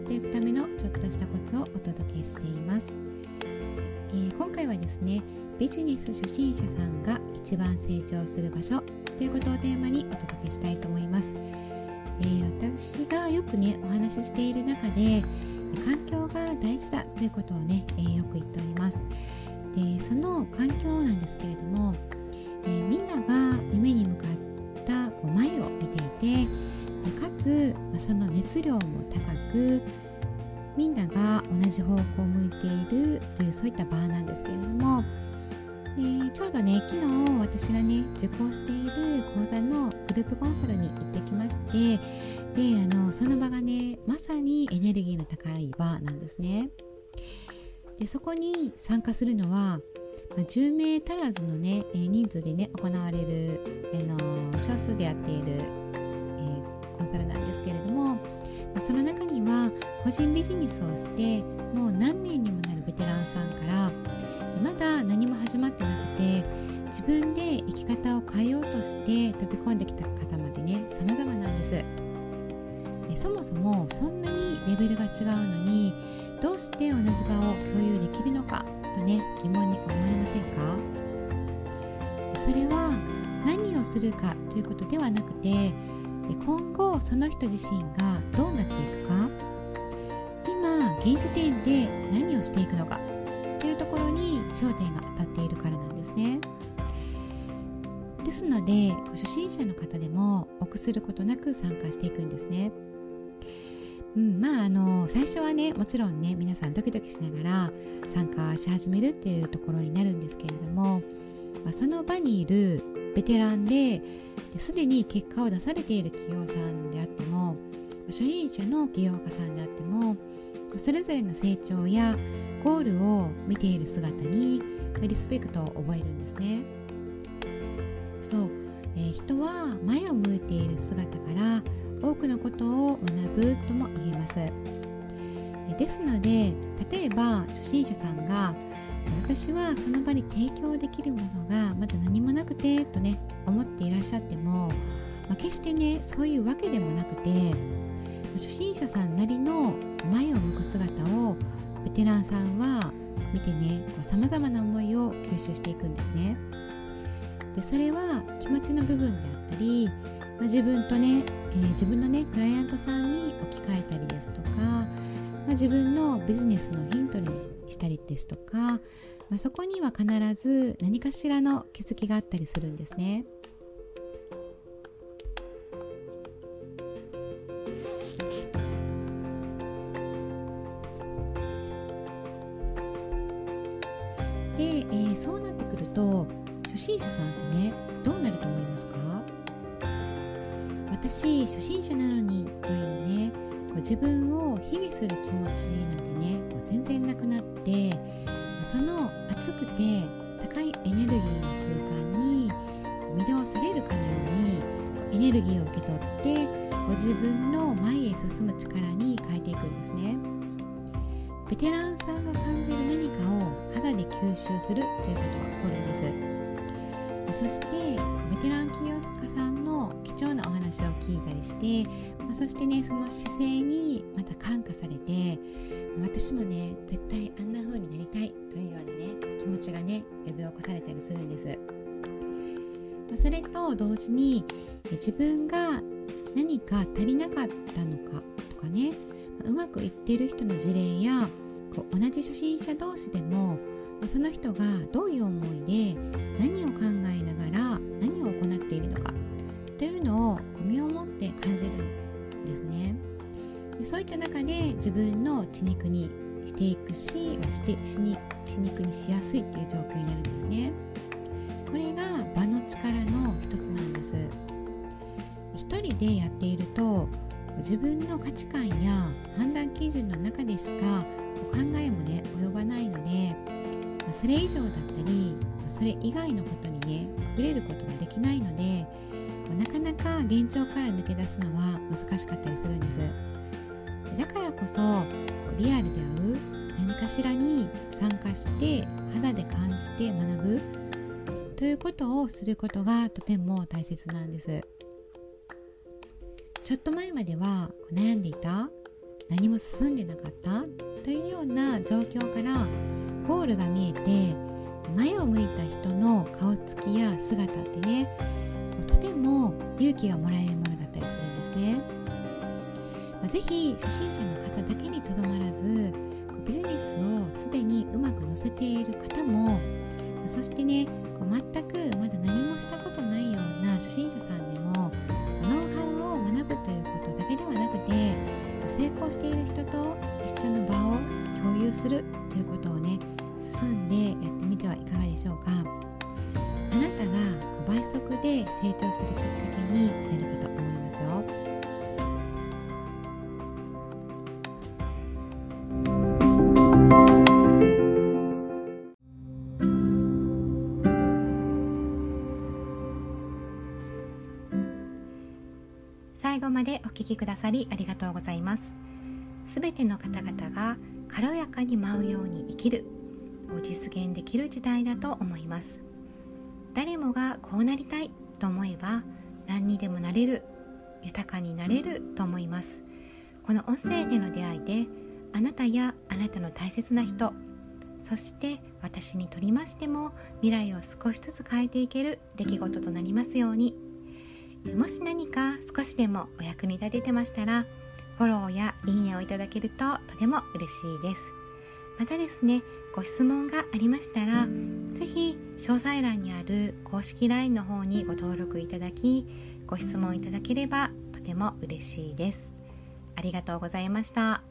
っていくためのちょっとしたコツをお届けしています、えー、今回はですねビジネス初心者さんが一番成長する場所ということをテーマにお届けしたいと思います、えー、私がよくねお話ししている中で環境が大事だということをね、えー、よく言っております。でその環境なんですけれども、えー、みんなが夢に向かったこう前を見ていてでかつ、その熱量も高くみんなが同じ方向を向いているというそういった場なんですけれども。でちょうどね昨日私がね受講している講座のグループコンサルに行ってきましてであのその場がねまさにエネルギーの高い場なんですね。でそこに参加するのは、ま、10名足らずのね、え人数でね行われる、えの少数でやっている、え、コンサルなんですけれども、ま、その中には個人ビジネスをしてもう何年にもなるベテランさんからまだ何も始まってなくて自分で生き方を変えようとして飛び込んできた方までね様々なんです。そもそもそんなにレベルが違うのにどうして同じ場を共有できるのかとね疑問に思われませんか？それは何をするかということではなくて今後その人自身がどうなっていくか。今現時点で何をしていくのかというところに焦点が当たっているからなんですね。ですので初心者の方でも臆することなく参加していくんですね。うん、まああの最初はねもちろんね皆さんドキドキしながら参加し始めるっていうところになるんですけれども、ま、その場にいるベテランですでに結果を出されている企業さんであっても初心者の起業家さんであってもそれぞれの成長やゴールを見ている姿にリスペクトを覚えるんですね。そう、えー、人は前を向いている姿から多くのことを学ぶとも言えます。ですので例えば初心者さんが私はその場に提供できるものがまだ何もなくてとね思っていらっしゃっても、まあ、決してねそういうわけでもなくて初心者さんなりの前を向く姿をベテランさんは見てねさまざまな思いを吸収していくんですね。でそれは気持ちの部分であったり、まあ、自分とね、えー、自分のねクライアントさんに置き換えたりですとか、まあ、自分のビジネスのヒントにしたりですとか、まあ、そこには必ず何かしらの気づきがあったりするんですね。で、えー、そうなってくると初心者さんってねどうなると思いますか？私初心者なのにというねこう自分を卑下する気持ちなんてねこう全然なくなってその熱くて高いエネルギーの空間に魅了されるかのようにエネルギーを受け取ってご自分の前へ進む力に変えていくんですね。ベテランさんが感じる何かを肌で吸収するということが起こるんです。そしてベテラン企業家さんの貴重なお話を聞いたりして、まあ、そしてねその姿勢にまた感化されて私もね絶対あんな風になりたいというようなね気持ちがね呼び起こされたりするんです、まあ、それと同時に自分が何か足りなかったのかとかねうまくいってる人の事例やこう同じ初心者同士でもその人がどういう思いで何を考えながら何を行っているのか。というのを身をもって感じるんですね。でそういった中で自分の血肉にしていくしして血に血肉にしやすいっていう状況になるんですね。これが場の力の一つなんです。一人でやっていると自分の価値観や判断基準の中でしか考えもね及ばないのでそれ以上だったりそれ以外のことにね触れることができないのでなかなか現状から抜け出すのは難しかったりするんです。だからこそリアルで会う何かしらに参加して肌で感じて学ぶということをすることがとても大切なんです。ちょっと前までは悩んでいた何も進んでなかったというような状況からゴールが見えて前を向いた人の顔つきや姿ってねとても勇気がもらえるものだったりするんですね、まあ、ぜひ初心者の方だけにとどまらずビジネスをすでにうまく乗せている方もそしてねこう全くまだ何もしたことないような初心者さんでもノウハウを学ぶということだけではなくて成功している人と一緒の場をするということをね進んでやってみてはいかがでしょうか。あなたが倍速で成長するきっかけになるかと思いますよ。最後までお聞きくださりありがとうございます。すべての方々が軽やかに舞うように生きるを実現できる時代だと思います。誰もがこうなりたいと思えば何にでもなれる豊かになれると思います。この音声での出会いであなたやあなたの大切な人そして私にとりましても未来を少しずつ変えていける出来事となりますように。もし何か少しでもお役に立ててましたらフォローやいいねをいただけるととても嬉しいですまたですねご質問がありましたら是非詳細欄にある公式 LINE の方にご登録いただきご質問いただければとても嬉しいですありがとうございました。